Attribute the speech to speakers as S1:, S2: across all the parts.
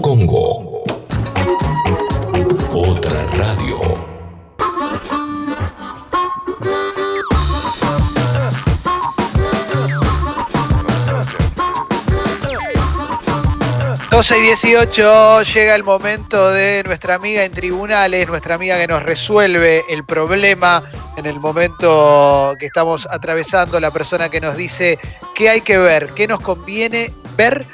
S1: Congo. Otra radio.
S2: y 18 llega el momento de nuestra amiga en tribunales, nuestra amiga que nos resuelve el problema en el momento que estamos atravesando, la persona que nos dice qué hay que ver, qué nos conviene ver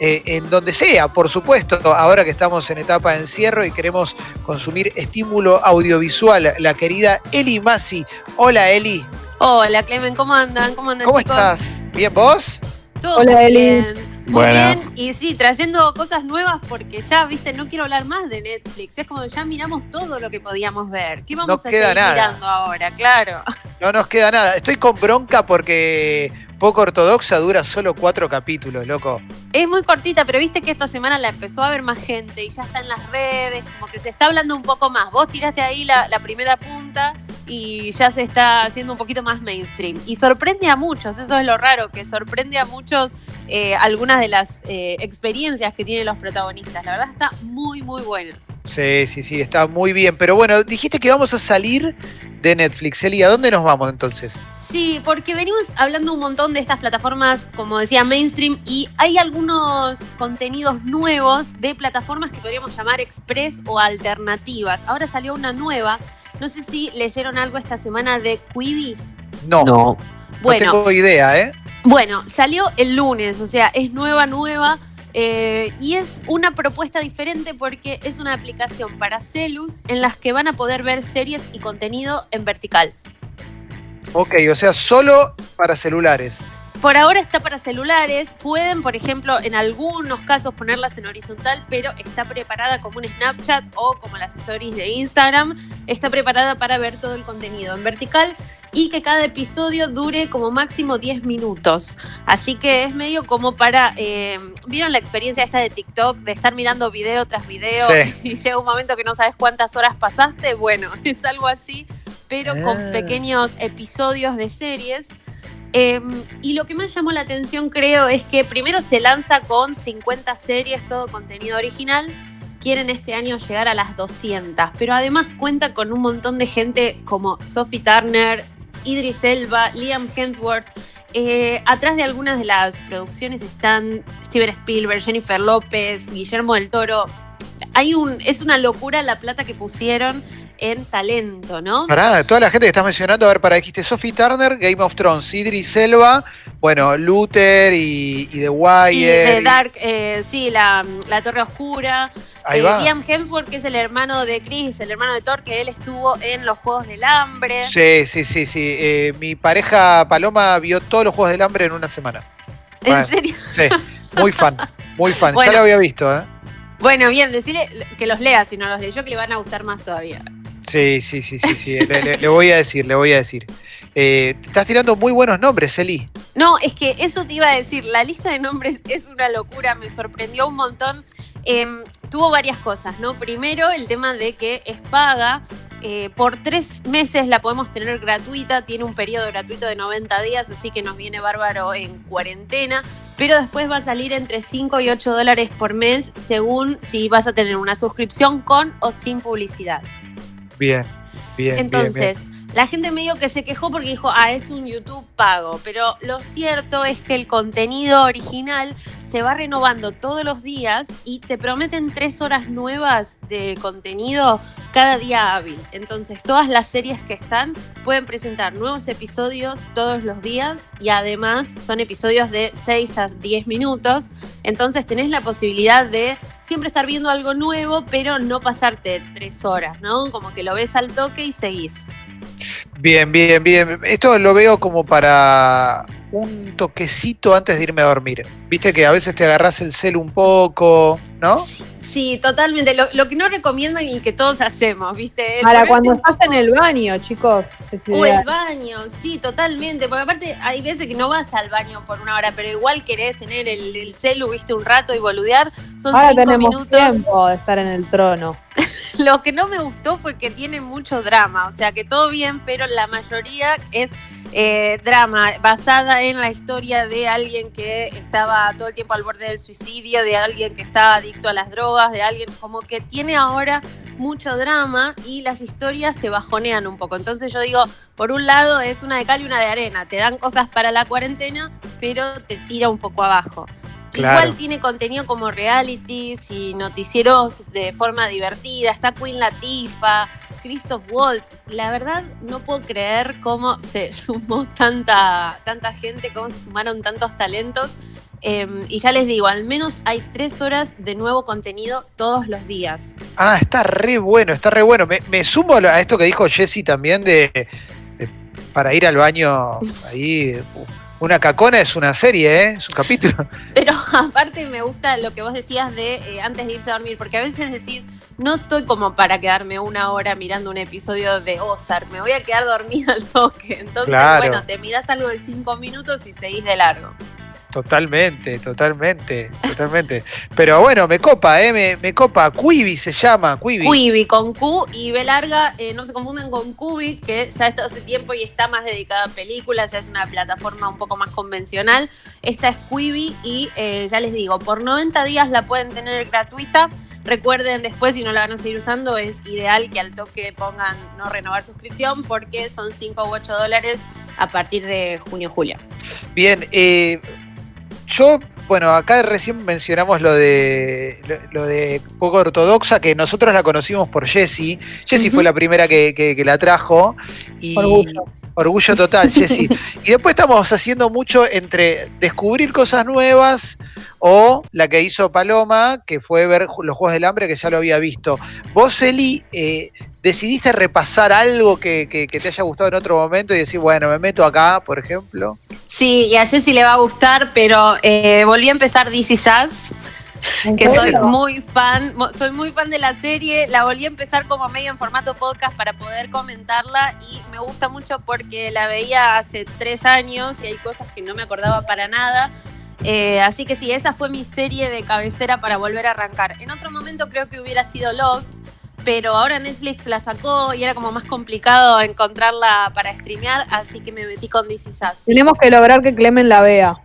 S2: eh, en donde sea, por supuesto, ahora que estamos en etapa de encierro y queremos consumir estímulo audiovisual, la querida Eli Masi. Hola Eli.
S3: Hola Clemen, ¿cómo andan? ¿Cómo andan
S2: ¿Cómo
S3: chicos?
S2: estás? ¿Bien vos?
S3: Todo
S4: Hola,
S3: muy
S4: Eli.
S3: bien. Muy
S5: Buenas.
S3: bien, y sí, trayendo cosas nuevas porque ya, viste, no quiero hablar más de Netflix. Es como ya miramos todo lo que podíamos ver. ¿Qué vamos
S2: No
S3: a seguir
S2: nada.
S3: mirando ahora? Claro.
S2: No nos queda nada. Estoy con bronca porque poco ortodoxa dura solo cuatro capítulos, loco.
S3: Es muy cortita, pero viste que esta semana la empezó a ver más gente y ya está en las redes, como que se está hablando un poco más. Vos tiraste ahí la, la primera punta y ya se está haciendo un poquito más mainstream. Y sorprende a muchos, eso es lo raro, que sorprende a muchos eh, algunas de las eh, experiencias que tienen los protagonistas. La verdad está muy, muy buena.
S2: Sí, sí, sí, está muy bien. Pero bueno, dijiste que vamos a salir de Netflix. Eli, ¿a dónde nos vamos entonces?
S3: Sí, porque venimos hablando un montón de estas plataformas, como decía, mainstream, y hay algunos contenidos nuevos de plataformas que podríamos llamar express o alternativas. Ahora salió una nueva. No sé si leyeron algo esta semana de Quibi.
S2: No, no,
S5: No.
S3: Bueno,
S2: tengo idea, ¿eh?
S3: bueno, salió el lunes, o sea, es nueva, nueva. eh, y es una propuesta diferente porque es una aplicación para celus en las que van a poder ver series y contenido en vertical.
S2: Ok, o sea, solo para celulares.
S3: Por ahora está para celulares, pueden, por ejemplo, en algunos casos ponerlas en horizontal, pero está preparada como un Snapchat o como las stories de Instagram, está preparada para ver todo el contenido en vertical y que cada episodio dure como máximo 10 minutos. Así que es medio como para, eh, ¿vieron la experiencia esta de TikTok de estar mirando video tras video
S2: Sí.
S3: y llega un momento que no sabes cuántas horas pasaste? Bueno, es algo así, pero con
S2: Ah.
S3: pequeños episodios de series. Eh, y lo que más llamó la atención, creo, es que primero se lanza con 50 series, todo contenido original. Quieren este año llegar a las 200, pero además cuenta con un montón de gente como Sophie Turner, Idris Elba, Liam Hemsworth. Eh, atrás de algunas de las producciones están Steven Spielberg, Jennifer López, Guillermo del Toro. Hay un, es una locura la plata que pusieron en talento, ¿no?
S2: Pará, toda la gente que estás mencionando, a ver, para dijiste Sophie Turner, Game of Thrones, Idris Elba, bueno, Luther y, y The Wire.
S3: Y de
S2: y-
S3: Dark, eh, sí, la, la Torre Oscura.
S2: Ahí
S3: Eh,
S2: va.
S3: Liam Hemsworth, que es el hermano de Chris, el hermano de Thor, que él estuvo en los Juegos del Hambre.
S2: Sí, sí, sí, sí. Eh, mi pareja Paloma vio todos los Juegos del Hambre en una semana.
S3: ¿En
S2: Bueno.
S3: serio?
S2: Sí, muy fan, muy fan.
S3: Bueno.
S2: Ya lo había visto, ¿eh?
S3: Bueno, bien, decirle que los lea, si no los leyó, que le van a gustar más todavía.
S2: Sí, sí, sí, sí, sí. Le, voy a decir, le voy a decir. Eh, estás tirando muy buenos nombres, Eli.
S3: No, es que eso te iba a decir, la lista de nombres es una locura, me sorprendió un montón. Em, tuvo varias cosas, ¿no? Primero, el tema de que es paga. eh, por tres meses la podemos tener gratuita, tiene un periodo gratuito de 90 días, así que nos viene bárbaro en cuarentena, pero después va a salir entre 5 y 8 dólares por mes según si vas a tener una suscripción con o sin publicidad.
S2: Bien, bien.
S3: Entonces, la gente medio que se quejó porque dijo, ah, es un YouTube pago, pero lo cierto es que el contenido original se va renovando todos los días y te prometen tres horas nuevas de contenido cada día hábil. Entonces, todas las series que están pueden presentar nuevos episodios todos los días y además son episodios de 6 a 10 minutos. Entonces, tenés la posibilidad de siempre estar viendo algo nuevo, pero no pasarte tres horas, ¿no? Como que lo ves al toque y seguís.
S2: Bien, bien, bien. Esto lo veo como para un toquecito antes de irme a dormir. Viste que a veces te agarras el cel un poco, ¿no?
S3: Sí, sí, totalmente. Lo, lo que no recomiendan y que todos hacemos, ¿viste? El
S4: Para cuando estás en el baño, chicos.
S3: O el baño, sí, totalmente. Porque aparte hay veces que no vas al baño por una hora, pero igual querés tener el, el celu, viste, un rato y boludear. Son
S4: Ahora
S3: cinco
S4: tenemos
S3: minutos.
S4: tiempo de estar en el trono.
S3: lo que no me gustó fue que tiene mucho drama, o sea que todo bien, pero la mayoría es eh, drama basada en la historia de alguien que estaba todo el tiempo al borde del suicidio, de alguien que estaba adicto a las drogas, de alguien como que tiene ahora mucho drama y las historias te bajonean un poco. Entonces yo digo, por un lado es una de cal y una de arena, te dan cosas para la cuarentena, pero te tira un poco abajo. Igual tiene contenido como realities y noticieros de forma divertida. Está Queen Latifah, Christoph Waltz. La verdad, no puedo creer cómo se sumó tanta, tanta gente, cómo se sumaron tantos talentos. Em, y ya les digo, al menos hay tres horas de nuevo contenido todos los días.
S2: Ah, está re bueno, está re bueno. Me, sumo a esto que dijo Jesse también de, para ir al baño ahí. Una cacona es una serie, ¿eh? es un capítulo.
S3: Pero aparte me gusta lo que vos decías de eh, antes de irse a dormir, porque a veces decís, no estoy como para quedarme una hora mirando un episodio de Ozark, me voy a quedar dormida al toque. Entonces, bueno, te mirás algo de cinco minutos y seguís de largo.
S2: Totalmente, totalmente, totalmente. Pero bueno, me copa, ¿eh? Me, me copa. Quibi se llama, Quibi.
S3: Quibi, con Q y B larga, eh, no se confunden con Qubit, que ya está hace tiempo y está más dedicada a películas, ya es una plataforma un poco más convencional. Esta es Quibi y eh, ya les digo, por 90 días la pueden tener gratuita. Recuerden después, si no la van a seguir usando, es ideal que al toque pongan no renovar suscripción porque son 5 u 8 dólares a partir de junio-julio.
S2: Bien, eh yo, bueno, acá recién mencionamos lo de lo, de poco ortodoxa, que nosotros la conocimos por Jessie. Jessie fue la primera que, la trajo. Y, orgullo. Orgullo total, Jessie. y después estamos haciendo mucho entre descubrir cosas nuevas o la que hizo Paloma, que fue ver los Juegos del Hambre, que ya lo había visto. Vos, Eli, eh, decidiste repasar algo que, te haya gustado en otro momento y decir, bueno, me meto acá, por ejemplo.
S3: Sí, y a Jessy le va a gustar, pero eh, volví a empezar DC Sass que soy muy fan, soy muy fan de la serie, la volví a empezar como medio en formato podcast para poder comentarla y me gusta mucho porque la veía hace tres años y hay cosas que no me acordaba para nada. Eh, así que sí, esa fue mi serie de cabecera para volver a arrancar. En otro momento creo que hubiera sido Lost, pero ahora Netflix la sacó y era como más complicado encontrarla para streamear, así que me metí con DC Sass.
S4: Tenemos que lograr que Clemen la vea.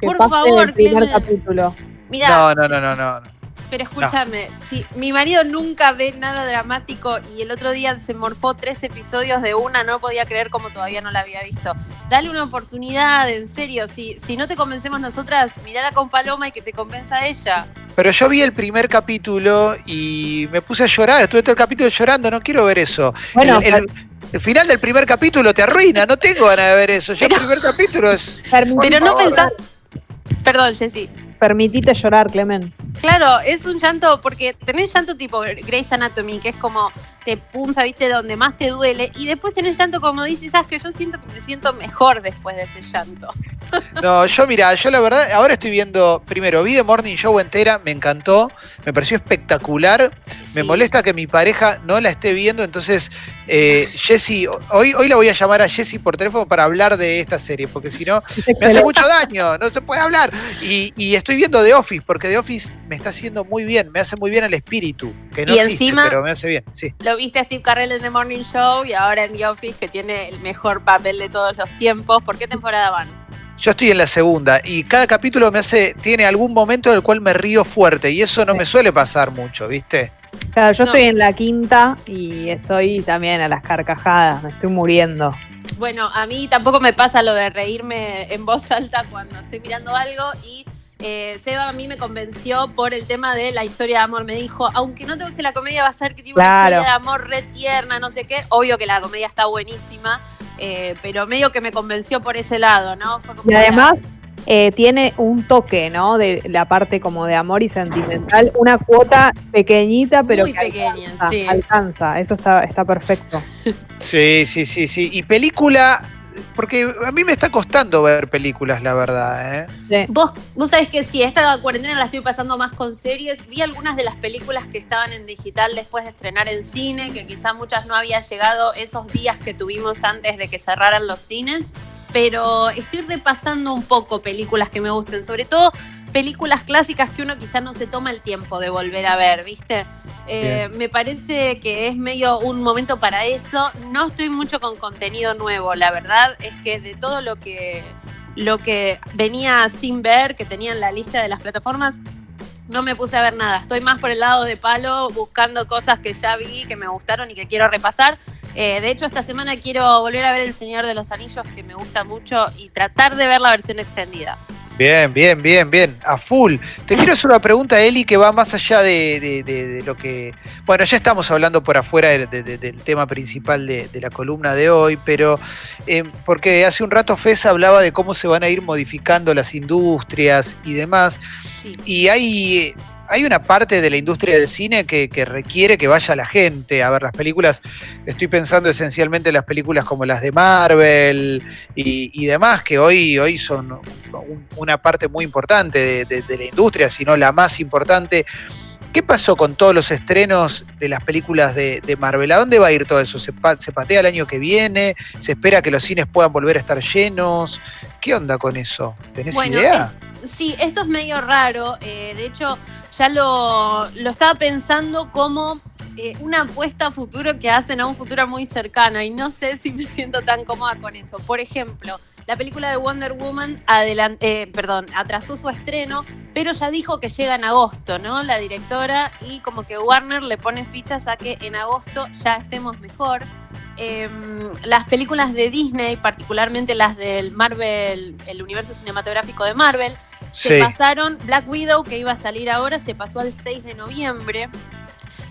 S4: Por favor, el primer capítulo.
S3: No, no, no, no. Pero escúchame, si mi marido nunca ve nada dramático y el otro día se morfó tres episodios de una, no podía creer como todavía no la había visto. Dale una oportunidad, en serio. Si, si no te convencemos nosotras, mirala con Paloma y que te convenza ella.
S2: Pero yo vi el primer capítulo y me puse a llorar, estuve todo el capítulo llorando, no quiero ver eso. Bueno, el, final del primer capítulo te arruina, no tengo ganas de ver eso. Ya el primer capítulo es.
S3: Pero no pensás. Perdón, Ceci
S4: permitite llorar, Clemen.
S3: Claro, es un llanto, porque tenés llanto tipo Grey's Anatomy, que es como te punza, viste, donde más te duele, y después tenés llanto como dices, sabes que yo siento que me siento mejor después de ese llanto.
S2: No, yo mira, yo la verdad, ahora estoy viendo, primero, vi The Morning Show entera, me encantó, me pareció espectacular, me molesta que mi pareja no la esté viendo, entonces, eh, Jessy, hoy, hoy la voy a llamar a Jessy por teléfono para hablar de esta serie, porque si no, me hace mucho daño, no se puede hablar. Y, y estoy viendo The Office, porque The Office me está haciendo muy bien, me hace muy bien el espíritu, que no y encima, pero me hace bien, sí.
S3: Lo viste a Steve Carrell en The Morning Show y ahora en The Office, que tiene el mejor papel de todos los tiempos. ¿Por qué temporada van?
S2: Yo estoy en la segunda y cada capítulo me hace, tiene algún momento en el cual me río fuerte y eso no me suele pasar mucho, ¿viste?
S4: Claro, yo estoy en la quinta y estoy también a las carcajadas, me estoy muriendo.
S3: Bueno, a mí tampoco me pasa lo de reírme en voz alta cuando estoy mirando algo y eh, Seba a mí me convenció por el tema de la historia de amor. Me dijo, aunque no te guste la comedia, va a ser que tiene una historia de amor re tierna, no sé qué. Obvio que la comedia está buenísima, eh, pero medio que me convenció por ese lado, ¿no?
S4: y además eh, tiene un toque, ¿no? De la parte como de amor y sentimental, una cuota pequeñita, pero
S3: Muy pequeña, sí.
S4: alcanza. Eso está, está perfecto.
S2: Sí, sí, sí, sí. Y película porque a mí me está costando ver películas, la verdad.
S3: ¿eh? Vos, vos sabés que sí, esta cuarentena la estoy pasando más con series. Vi algunas de las películas que estaban en digital después de estrenar en cine, que quizá muchas no había llegado esos días que tuvimos antes de que cerraran los cines. Pero estoy repasando un poco películas que me gusten, sobre todo películas clásicas que uno quizás no se toma el tiempo de volver a ver, ¿viste? Eh, me parece que es medio un momento para eso. No estoy mucho con contenido nuevo, la verdad es que de todo lo que, lo que venía sin ver, que tenía en la lista de las plataformas, no me puse a ver nada. Estoy más por el lado de palo, buscando cosas que ya vi, que me gustaron y que quiero repasar. Eh, de hecho, esta semana quiero volver a ver El Señor de los Anillos, que me gusta mucho, y tratar de ver la versión extendida.
S2: Bien, bien, bien, bien, a full. Te quiero hacer una pregunta, Eli, que va más allá de, lo que... Bueno, ya estamos hablando por afuera del tema principal de, la columna de hoy, pero eh, porque hace un rato Fes hablaba de cómo se van a ir modificando las industrias y demás. Y hay hay una parte de la industria del cine que, requiere que vaya la gente a ver las películas. Estoy pensando esencialmente en las películas como las de Marvel y, demás, que hoy, hoy son una parte muy importante de, la industria, si no la más importante. ¿Qué pasó con todos los estrenos de las películas de, Marvel? ¿A dónde va a ir todo eso? ¿Se, patea el año que viene? ¿Se espera que los cines puedan volver a estar llenos? ¿Qué onda con eso? ¿Tenés idea?
S3: sí, esto es medio raro. Eh, de hecho, ya lo, estaba pensando como eh, una apuesta a futuro que hacen a un futuro muy cercano y no sé si me siento tan cómoda con eso. Por ejemplo, la película de Wonder Woman eh, perdón, atrasó su estreno, pero ya dijo que llega en agosto, ¿no? La directora y como que Warner le pone fichas a que en agosto ya estemos mejor. Em, las películas de Disney, particularmente las del Marvel, el universo cinematográfico de Marvel, se pasaron, Black Widow, que iba a salir ahora, se pasó al 6 de noviembre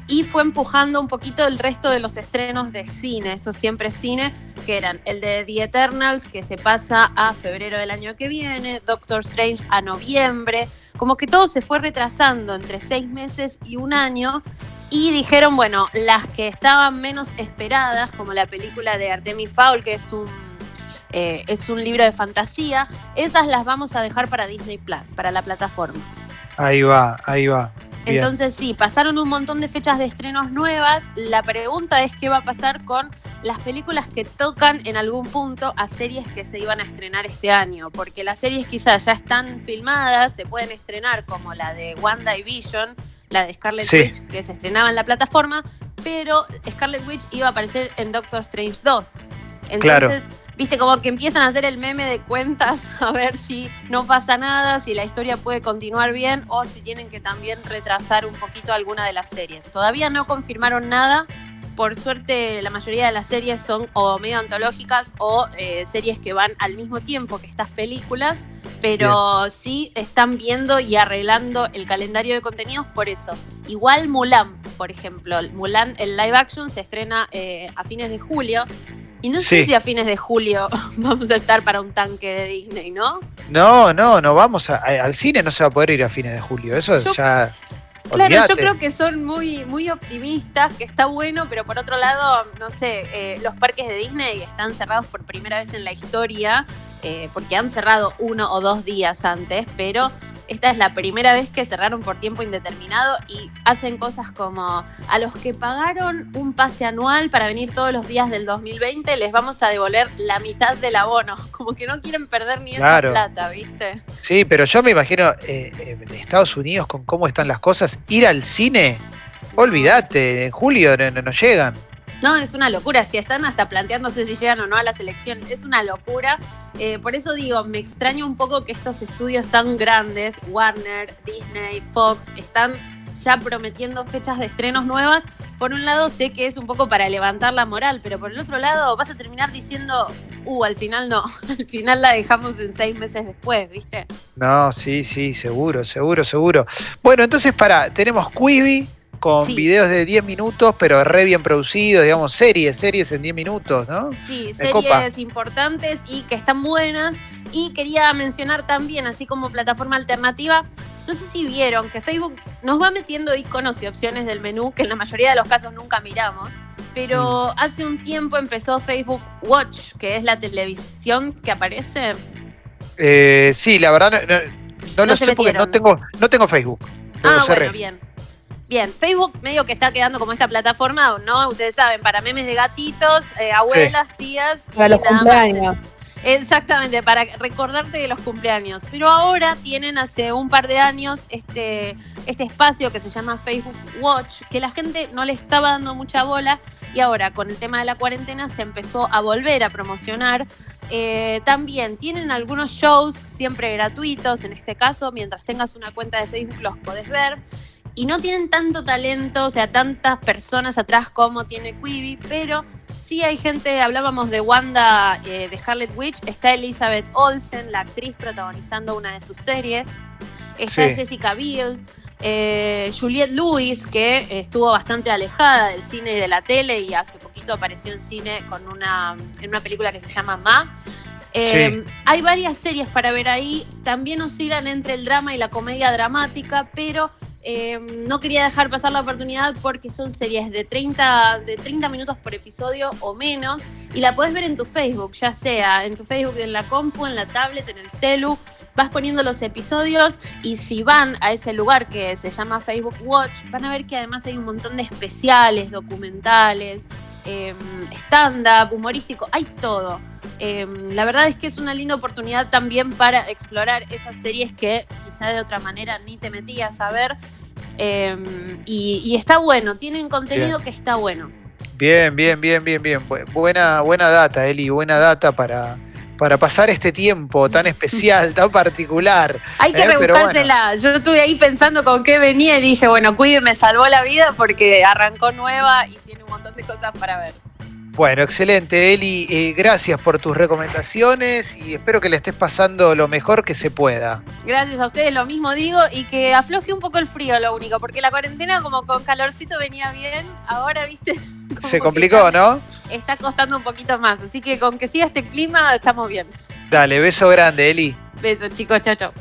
S3: y fue empujando un poquito el resto de los estrenos de cine, esto siempre cine, que eran el de The Eternals, que se pasa a febrero del año que viene, Doctor Strange a noviembre, como que todo se fue retrasando entre seis meses y un año, y dijeron, bueno, las que estaban menos esperadas, como la película de Artemis Fowl, que es un, eh, es un libro de fantasía, esas las vamos a dejar para Disney Plus, para la plataforma.
S2: Ahí va, ahí va.
S3: Entonces sí, pasaron un montón de fechas de estrenos nuevas. La pregunta es qué va a pasar con las películas que tocan en algún punto a series que se iban a estrenar este año, porque las series quizás ya están filmadas, se pueden estrenar como la de Wanda y Vision, la de Scarlet Witch que se estrenaba en la plataforma, pero Scarlet Witch iba a aparecer en Doctor Strange 2. Entonces, viste, como que empiezan a hacer el meme de cuentas a ver si no pasa nada, si la historia puede continuar bien o si tienen que también retrasar un poquito alguna de las series. Todavía no confirmaron nada, por suerte la mayoría de las series son o medio antológicas o eh, series que van al mismo tiempo que estas películas, pero sí están viendo y arreglando el calendario de contenidos por eso. Igual Mulan, por ejemplo, Mulan, el live action se estrena eh, a fines de julio. Y no sé si a fines de julio vamos a estar para un tanque de Disney, ¿no?
S2: No, no, no vamos al cine no se va a poder ir a fines de julio. Eso ya
S3: Claro, yo creo que son muy, muy optimistas, que está bueno, pero por otro lado, no sé, eh, los parques de Disney están cerrados por primera vez en la historia, eh, porque han cerrado uno o dos días antes, pero esta es la primera vez que cerraron por tiempo indeterminado y hacen cosas como a los que pagaron un pase anual para venir todos los días del 2020 les vamos a devolver la mitad del abono. Como que no quieren perder ni esa plata, ¿viste?
S2: Sí, pero yo me imagino eh, en Estados Unidos con cómo están las cosas, ir al cine, olvídate, en julio no, no llegan.
S3: No, es una locura. Si están hasta planteándose si llegan o no a las elecciones, es una locura. Eh, por eso digo, me extraño un poco que estos estudios tan grandes, Warner, Disney, Fox, están ya prometiendo fechas de estrenos nuevas. Por un lado, sé que es un poco para levantar la moral, pero por el otro lado, vas a terminar diciendo, uh, al final no, al final la dejamos en seis meses después, ¿viste?
S2: No, sí, sí, seguro, seguro, seguro. Bueno, entonces, para, tenemos Quibi, con videos de 10 minutos, pero re bien producidos, digamos, series, series en 10 minutos, ¿no?
S3: Sí, series importantes y que están buenas. Y quería mencionar también, así como plataforma alternativa, no sé si vieron que Facebook nos va metiendo iconos y opciones del menú que en la mayoría de los casos nunca miramos, pero mm. hace un tiempo empezó Facebook Watch, que es la televisión que aparece.
S2: Eh, sí, la verdad no, lo sé porque no tengo, no tengo Facebook.
S3: Ah, bueno, bien. Bien, Facebook medio que está quedando como esta plataforma, ¿no? Ustedes saben, para memes de gatitos, eh, abuelas, tías
S4: y cumpleaños.
S3: Exactamente, para recordarte de los cumpleaños. Pero ahora tienen hace un par de años este, este espacio que se llama Facebook Watch, que la gente no le estaba dando mucha bola y ahora con el tema de la cuarentena se empezó a volver a promocionar. Eh, también tienen algunos shows siempre gratuitos, en este caso, mientras tengas una cuenta de Facebook los podés ver. Y no tienen tanto talento, o sea, tantas personas atrás como tiene Quibi, pero sí hay gente, hablábamos de Wanda, eh, de Scarlet Witch, está Elizabeth Olsen, la actriz protagonizando una de sus series, está
S2: Sí.
S3: Jessica Biel, eh, Juliette Lewis, que estuvo bastante alejada del cine y de la tele y hace poquito apareció en cine con una, en una película que se llama Ma. Eh, Hay varias series para ver ahí, también oscilan entre el drama y la comedia dramática, pero eh, no quería dejar pasar la oportunidad porque son series de 30, de 30 minutos por episodio o menos y la podés ver en tu Facebook, ya sea en tu Facebook, en la compu, en la tablet, en el celu. Vas poniendo los episodios y si van a ese lugar que se llama Facebook Watch, van a ver que además hay un montón de especiales, documentales, eh, stand-up, humorístico, hay todo. Eh, la verdad es que es una linda oportunidad también para explorar esas series que quizá de otra manera ni te metías a ver. Eh, y, y está bueno, tienen contenido que está bueno.
S2: Bien, bien, bien, bien, bien. Bu- Buena, buena data, Eli, buena data para, para pasar este tiempo tan especial, tan particular.
S3: Hay que
S2: Eh.
S3: Yo estuve ahí pensando con qué venía y dije, bueno, Queer me salvó la vida porque arrancó nueva y tiene un montón de cosas para ver.
S2: Bueno, excelente, Eli. Eh, gracias por tus recomendaciones y espero que le estés pasando lo mejor que se pueda.
S3: Gracias a ustedes, lo mismo digo, y que afloje un poco el frío, lo único, porque la cuarentena como con calorcito venía bien, ahora, viste, como
S2: Se complicó, ¿no?
S3: Está costando un poquito más, así que con que siga este clima estamos bien.
S2: Dale, beso grande, Eli.
S3: Besos, chicos, chao, chao.